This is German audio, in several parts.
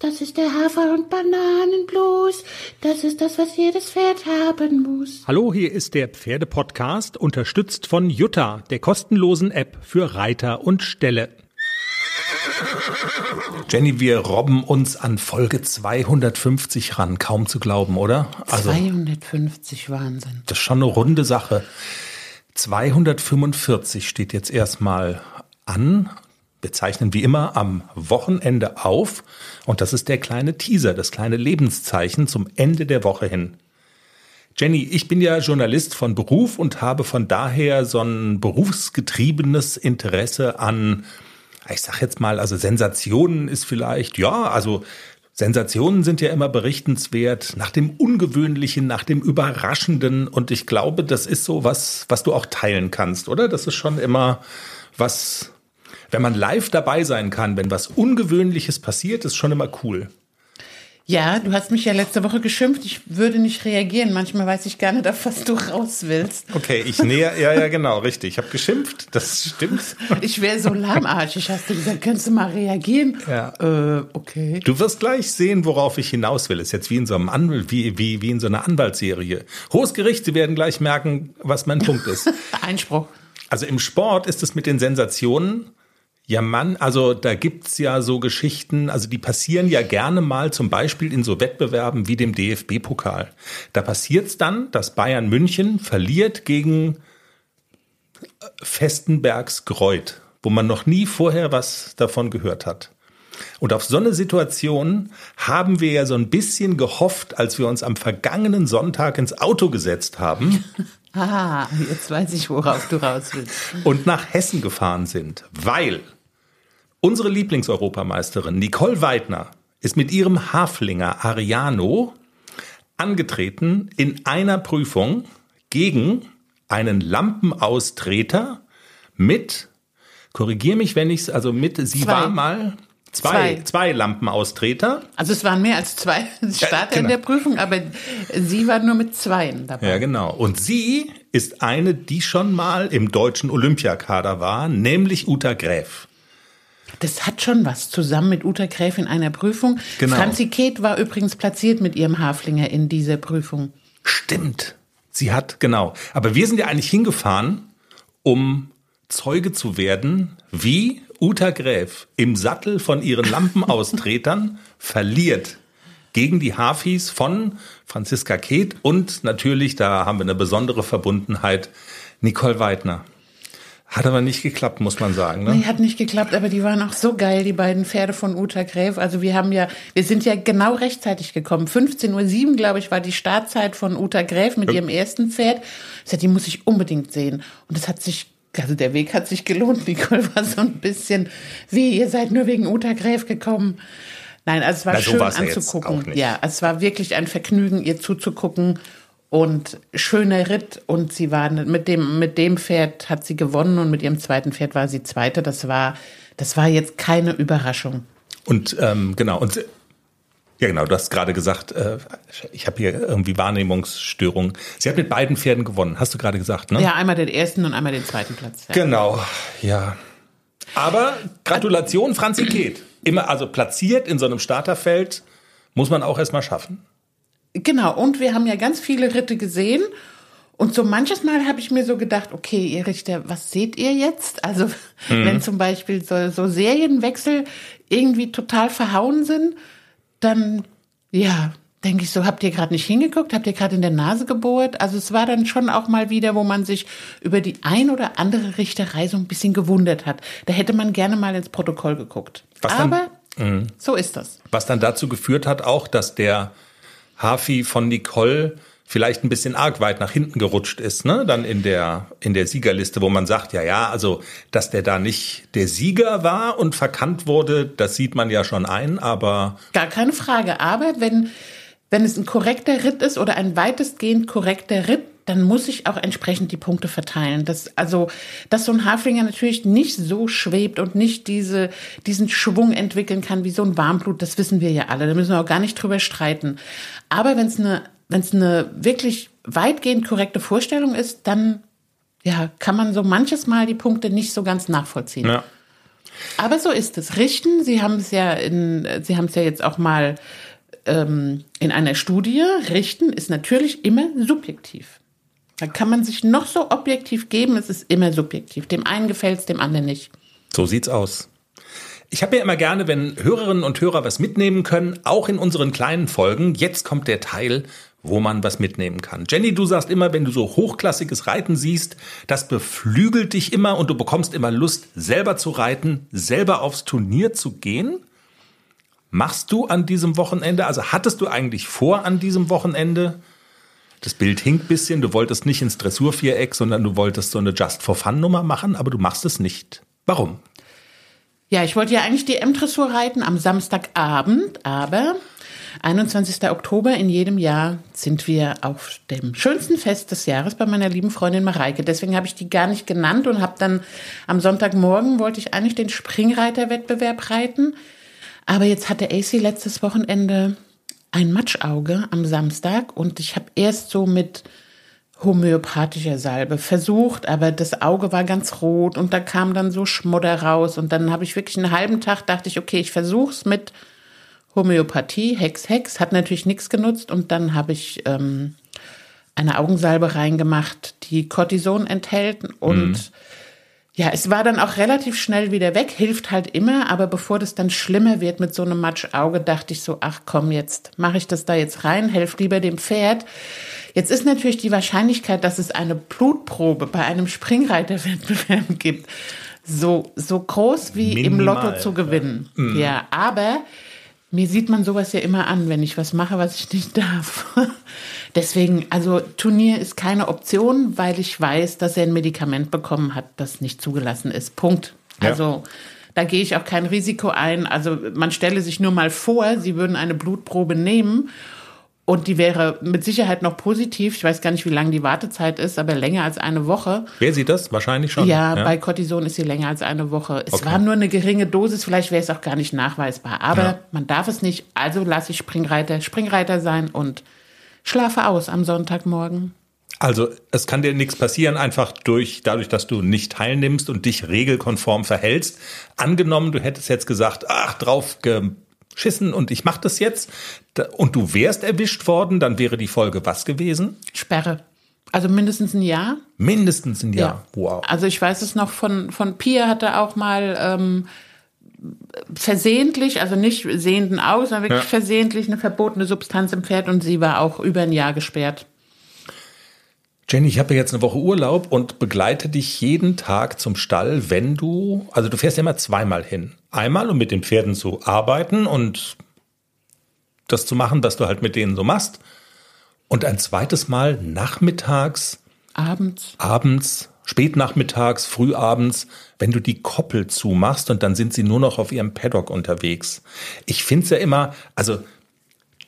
Das ist der Hafer- und Bananenblues. Das ist das, was jedes Pferd haben muss. Hallo, hier ist der Pferdepodcast, unterstützt von Jutta, der kostenlosen App für Reiter und Ställe. Jenny, wir robben uns an Folge 250 ran, kaum zu glauben, oder? Also, 250 Wahnsinn. Das ist schon eine runde Sache. 245 steht jetzt erstmal an. Wir zeichnen wie immer am Wochenende auf und das ist der kleine Teaser, das kleine Lebenszeichen zum Ende der Woche hin. Jenny, ich bin ja Journalist von Beruf und habe von daher so ein berufsgetriebenes Interesse an, ich sag jetzt mal, also Sensationen ist vielleicht, ja, also Sensationen sind ja immer berichtenswert nach dem Ungewöhnlichen, nach dem Überraschenden und ich glaube, das ist so was, was du auch teilen kannst, oder? Das ist schon immer was, wenn man live dabei sein kann, wenn was Ungewöhnliches passiert, ist schon immer cool. Ja, du hast mich ja letzte Woche geschimpft, ich würde nicht reagieren. Manchmal weiß ich gar nicht, auf was du raus willst. Okay, ich näher, ja, ja, genau, richtig. Ich habe geschimpft, das stimmt. Ich wäre so lahmarschig, hast du gesagt, könntest du mal reagieren? Ja. Äh, okay. Du wirst gleich sehen, worauf ich hinaus will. Ist jetzt wie in so einem Anwalt, wie, wie, wie in so einer Anwaltsserie. Hohes Gericht, Sie werden gleich merken, was mein Punkt ist. Einspruch. Also im Sport ist es mit den Sensationen ja, Mann, also da gibt's ja so Geschichten, also die passieren ja gerne mal zum Beispiel in so Wettbewerben wie dem DFB-Pokal. Da passiert's dann, dass Bayern München verliert gegen Festenbergs Greuth, wo man noch nie vorher was davon gehört hat. Und auf so eine Situation haben wir ja so ein bisschen gehofft, als wir uns am vergangenen Sonntag ins Auto gesetzt haben. Ah, jetzt weiß ich, worauf du raus willst. Und nach Hessen gefahren sind, weil Unsere Lieblingseuropameisterin Nicole Weidner ist mit ihrem Haflinger Ariano angetreten in einer Prüfung gegen einen Lampenaustreter mit, korrigier mich, wenn ich's, also mit, sie zwei. war mal zwei, zwei, zwei Lampenaustreter. Also es waren mehr als zwei Starter ja, genau. in der Prüfung, aber sie war nur mit zweien dabei. Ja, genau. Und sie ist eine, die schon mal im deutschen Olympiakader war, nämlich Uta Gräf. Das hat schon was zusammen mit Uta Gräf in einer Prüfung. Genau. Franzi Keeth war übrigens platziert mit ihrem Haflinger in dieser Prüfung. Stimmt. Sie hat, genau. Aber wir sind ja eigentlich hingefahren, um Zeuge zu werden, wie Uta Gräf im Sattel von ihren Lampenaustretern verliert gegen die Hafis von Franziska Keeth und natürlich, da haben wir eine besondere Verbundenheit, Nicole Weidner. Hat aber nicht geklappt, muss man sagen. Ne? Nee, hat nicht geklappt, aber die waren auch so geil, die beiden Pferde von Uta Gräf. Also wir haben ja, wir sind ja genau rechtzeitig gekommen. 15.07 Uhr, glaube ich, war die Startzeit von Uta Gräf mit ja. ihrem ersten Pferd. Ich sagte, die muss ich unbedingt sehen. Und das hat sich, also der Weg hat sich gelohnt. Nicole war so ein bisschen, wie, ihr seid nur wegen Uta Gräf gekommen. Nein, also es war Na, schön anzugucken. Ja, es war wirklich ein Vergnügen, ihr zuzugucken und schöner Ritt und sie war mit dem mit dem Pferd hat sie gewonnen und mit ihrem zweiten Pferd war sie zweite. Das war das war jetzt keine Überraschung. Und ähm, genau und ja genau, du hast gerade gesagt, äh, ich habe hier irgendwie Wahrnehmungsstörungen. Sie hat mit beiden Pferden gewonnen, hast du gerade gesagt, ne? Ja, einmal den ersten und einmal den zweiten Platz. Ja. Genau, ja. Aber Gratulation, Franzi Keeth. Immer also platziert in so einem Starterfeld muss man auch erstmal schaffen. Genau, und wir haben ja ganz viele Ritte gesehen. Und so manches Mal habe ich mir so gedacht, okay, ihr Richter, was seht ihr jetzt? Also mhm. wenn zum Beispiel so, so Serienwechsel irgendwie total verhauen sind, dann ja, denke ich so, habt ihr gerade nicht hingeguckt? Habt ihr gerade in der Nase gebohrt? Also es war dann schon auch mal wieder, wo man sich über die ein oder andere Richterei so ein bisschen gewundert hat. Da hätte man gerne mal ins Protokoll geguckt. Was Aber dann, mhm. so ist das. Was dann dazu geführt hat auch, dass der Hafi von Nicole vielleicht ein bisschen arg weit nach hinten gerutscht ist, ne? Dann in der in der Siegerliste, wo man sagt, ja, ja, also dass der da nicht der Sieger war und verkannt wurde, das sieht man ja schon ein, aber gar keine Frage. Aber wenn wenn es ein korrekter Ritt ist oder ein weitestgehend korrekter Ritt, dann muss ich auch entsprechend die Punkte verteilen. Das, also, dass so ein Haflinger natürlich nicht so schwebt und nicht diese, diesen Schwung entwickeln kann wie so ein Warmblut, das wissen wir ja alle. Da müssen wir auch gar nicht drüber streiten. Aber wenn es eine, wenn es eine wirklich weitgehend korrekte Vorstellung ist, dann ja, kann man so manches Mal die Punkte nicht so ganz nachvollziehen. Ja. Aber so ist es. Richten, Sie haben es ja in, Sie haben es ja jetzt auch mal ähm, in einer Studie. Richten ist natürlich immer subjektiv. Da kann man sich noch so objektiv geben, es ist immer subjektiv. Dem einen gefällt es, dem anderen nicht. So sieht's aus. Ich habe ja immer gerne, wenn Hörerinnen und Hörer was mitnehmen können, auch in unseren kleinen Folgen. Jetzt kommt der Teil, wo man was mitnehmen kann. Jenny, du sagst immer, wenn du so hochklassiges Reiten siehst, das beflügelt dich immer und du bekommst immer Lust, selber zu reiten, selber aufs Turnier zu gehen. Machst du an diesem Wochenende, also hattest du eigentlich vor an diesem Wochenende? Das Bild hinkt bisschen, du wolltest nicht ins Dressurviereck, sondern du wolltest so eine Just-for-Fun-Nummer machen, aber du machst es nicht. Warum? Ja, ich wollte ja eigentlich die M-Dressur reiten am Samstagabend, aber 21. Oktober in jedem Jahr sind wir auf dem schönsten Fest des Jahres bei meiner lieben Freundin Mareike. Deswegen habe ich die gar nicht genannt und habe dann am Sonntagmorgen wollte ich eigentlich den Springreiterwettbewerb reiten. Aber jetzt hatte AC letztes Wochenende ein Matschauge am Samstag und ich habe erst so mit homöopathischer Salbe versucht, aber das Auge war ganz rot und da kam dann so Schmudder raus und dann habe ich wirklich einen halben Tag dachte ich, okay, ich versuch's mit Homöopathie, Hex, Hex, hat natürlich nichts genutzt und dann habe ich ähm, eine Augensalbe reingemacht, die Cortison enthält und mhm. Ja, es war dann auch relativ schnell wieder weg, hilft halt immer, aber bevor das dann schlimmer wird mit so einem Matschauge, dachte ich so, ach komm, jetzt mache ich das da jetzt rein, helft lieber dem Pferd. Jetzt ist natürlich die Wahrscheinlichkeit, dass es eine Blutprobe bei einem Springreiterwettbewerb gibt, so, so groß wie Minimal, im Lotto zu gewinnen. Ja, mhm. ja aber mir sieht man sowas ja immer an, wenn ich was mache, was ich nicht darf. Deswegen, also Turnier ist keine Option, weil ich weiß, dass er ein Medikament bekommen hat, das nicht zugelassen ist. Punkt. Ja. Also da gehe ich auch kein Risiko ein. Also man stelle sich nur mal vor, sie würden eine Blutprobe nehmen und die wäre mit Sicherheit noch positiv. Ich weiß gar nicht, wie lange die Wartezeit ist, aber länger als eine Woche. Wer sieht das? Wahrscheinlich schon. Ja, ja. bei Cortison ist sie länger als eine Woche. Es okay. war nur eine geringe Dosis, vielleicht wäre es auch gar nicht nachweisbar. Aber ja. man darf es nicht, also lasse ich Springreiter Springreiter sein und schlafe aus am Sonntagmorgen. Also es kann dir nichts passieren, einfach durch dadurch, dass du nicht teilnimmst und dich regelkonform verhältst. Angenommen, du hättest jetzt gesagt, ach, drauf ge schissen und ich mache das jetzt und du wärst erwischt worden, dann wäre die Folge was gewesen? Sperre. Also mindestens ein Jahr? Mindestens ein Jahr. Ja. Wow. Also ich weiß es noch von, von Pia hatte auch mal ähm, versehentlich, also nicht sehenden Augen, sondern wirklich ja. versehentlich eine verbotene Substanz im Pferd und sie war auch über ein Jahr gesperrt. Jenny, ich habe jetzt eine Woche Urlaub und begleite dich jeden Tag zum Stall, wenn du, also du fährst ja immer zweimal hin. Einmal, um mit den Pferden zu arbeiten und das zu machen, was du halt mit denen so machst. Und ein zweites Mal nachmittags. Abends. Abends, spätnachmittags, frühabends, wenn du die Koppel zumachst und dann sind sie nur noch auf ihrem Paddock unterwegs. Ich finde es ja immer, also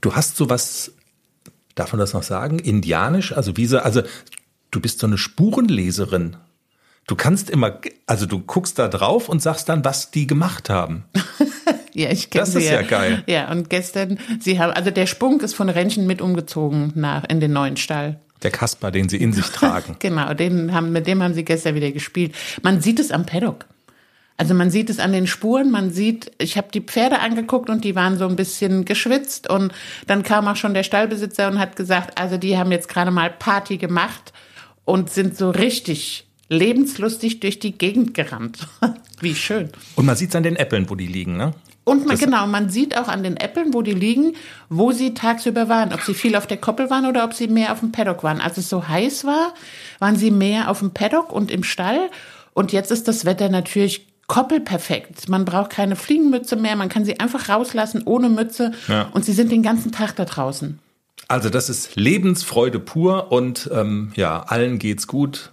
du hast sowas darf man das noch sagen? Indianisch? Also wie so, also du bist so eine Spurenleserin. Du kannst immer, also du guckst da drauf und sagst dann, was die gemacht haben. ja, ich kenne sie. Das ist ja. ja geil. Ja, und gestern, sie haben, also der Spunk ist von Rentchen mit umgezogen nach, in den neuen Stall. Der Kasper, den sie in sich tragen. genau, den haben, mit dem haben sie gestern wieder gespielt. Man sieht es am Paddock. Also man sieht es an den Spuren, man sieht, ich habe die Pferde angeguckt und die waren so ein bisschen geschwitzt und dann kam auch schon der Stallbesitzer und hat gesagt, also die haben jetzt gerade mal Party gemacht und sind so richtig lebenslustig durch die Gegend gerannt. Wie schön. Und man sieht es an den Äppeln, wo die liegen, ne? Und man, genau, man sieht auch an den Äppeln, wo die liegen, wo sie tagsüber waren. Ob sie viel auf der Koppel waren oder ob sie mehr auf dem Paddock waren. Als es so heiß war, waren sie mehr auf dem Paddock und im Stall. Und jetzt ist das Wetter natürlich koppelperfekt. Man braucht keine Fliegenmütze mehr, man kann sie einfach rauslassen ohne Mütze ja. und sie sind den ganzen Tag da draußen. Also das ist Lebensfreude pur und ähm, ja, allen geht's gut.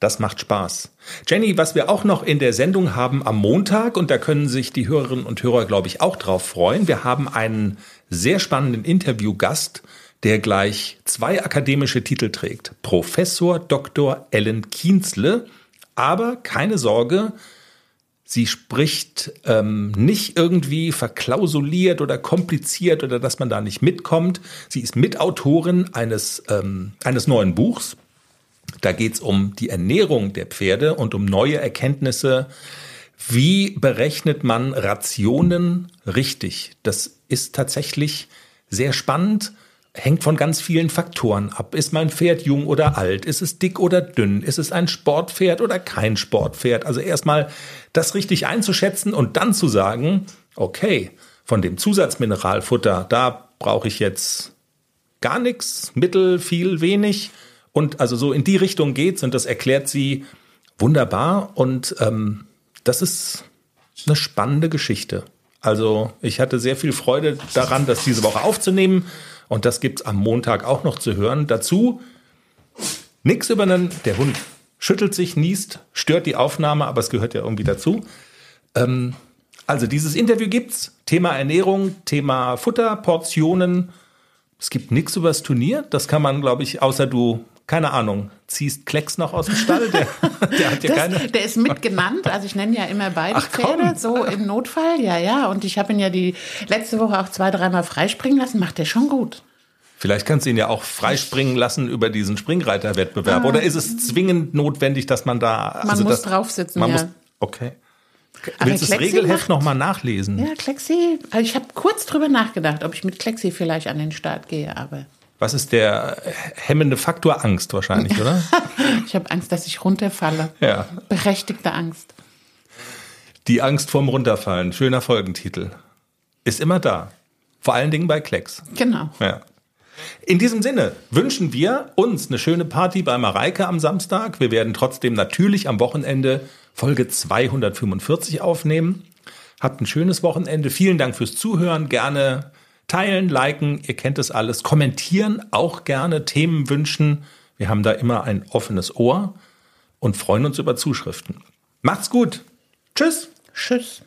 Das macht Spaß. Jenny, was wir auch noch in der Sendung haben am Montag, und da können sich die Hörerinnen und Hörer, glaube ich, auch drauf freuen. Wir haben einen sehr spannenden Interviewgast, der gleich zwei akademische Titel trägt. Professor Dr. Ellen Kienzle. Aber keine Sorge, Sie spricht ähm, nicht irgendwie verklausuliert oder kompliziert oder dass man da nicht mitkommt. Sie ist Mitautorin eines, ähm, eines neuen Buchs. Da geht es um die Ernährung der Pferde und um neue Erkenntnisse, Wie berechnet man Rationen richtig? Das ist tatsächlich sehr spannend, hängt von ganz vielen Faktoren ab. Ist mein Pferd jung oder alt? Ist es dick oder dünn? Ist es ein Sportpferd oder kein Sportpferd? Also erstmal das richtig einzuschätzen und dann zu sagen, okay, von dem Zusatzmineralfutter, da brauche ich jetzt gar nichts, mittel, viel, wenig. Und also so in die Richtung geht's und das erklärt sie wunderbar. Und ähm, das ist eine spannende Geschichte. Also ich hatte sehr viel Freude daran, das diese Woche aufzunehmen. Und das gibt's am Montag auch noch zu hören. Dazu nichts über einen, der Hund schüttelt sich, niest, stört die Aufnahme, aber es gehört ja irgendwie dazu. Ähm, also dieses Interview gibt's. Thema Ernährung, Thema Futter, Portionen. Es gibt nichts über das Turnier. Das kann man, glaube ich, außer du keine Ahnung, ziehst Klecks noch aus dem Stall? Der, der hat ja keine. Der ist mitgenannt, also ich nenne ja immer beide Ach, Pferde, so im Notfall, ja, ja. Und ich habe ihn ja die letzte Woche auch zwei, dreimal freispringen lassen, macht der schon gut. Vielleicht kannst du ihn ja auch freispringen lassen über diesen Springreiterwettbewerb. Ah. Oder ist es zwingend notwendig, dass man da. Man also muss das, drauf sitzen, man ja. Muss, okay. Willst du das Regelheft nochmal nachlesen? Ja, Klexi. Also ich habe kurz drüber nachgedacht, ob ich mit Klexi vielleicht an den Start gehe, aber. Was ist der hemmende Faktor? Angst wahrscheinlich, oder? ich habe Angst, dass ich runterfalle. Ja. Berechtigte Angst. Die Angst vorm Runterfallen, schöner Folgentitel. Ist immer da. Vor allen Dingen bei Klecks. Genau. Ja. In diesem Sinne wünschen wir uns eine schöne Party bei Mareike am Samstag. Wir werden trotzdem natürlich am Wochenende Folge 245 aufnehmen. Habt ein schönes Wochenende. Vielen Dank fürs Zuhören. Gerne Teilen, liken, ihr kennt es alles. Kommentieren auch gerne, Themen wünschen. Wir haben da immer ein offenes Ohr und freuen uns über Zuschriften. Macht's gut. Tschüss. Tschüss.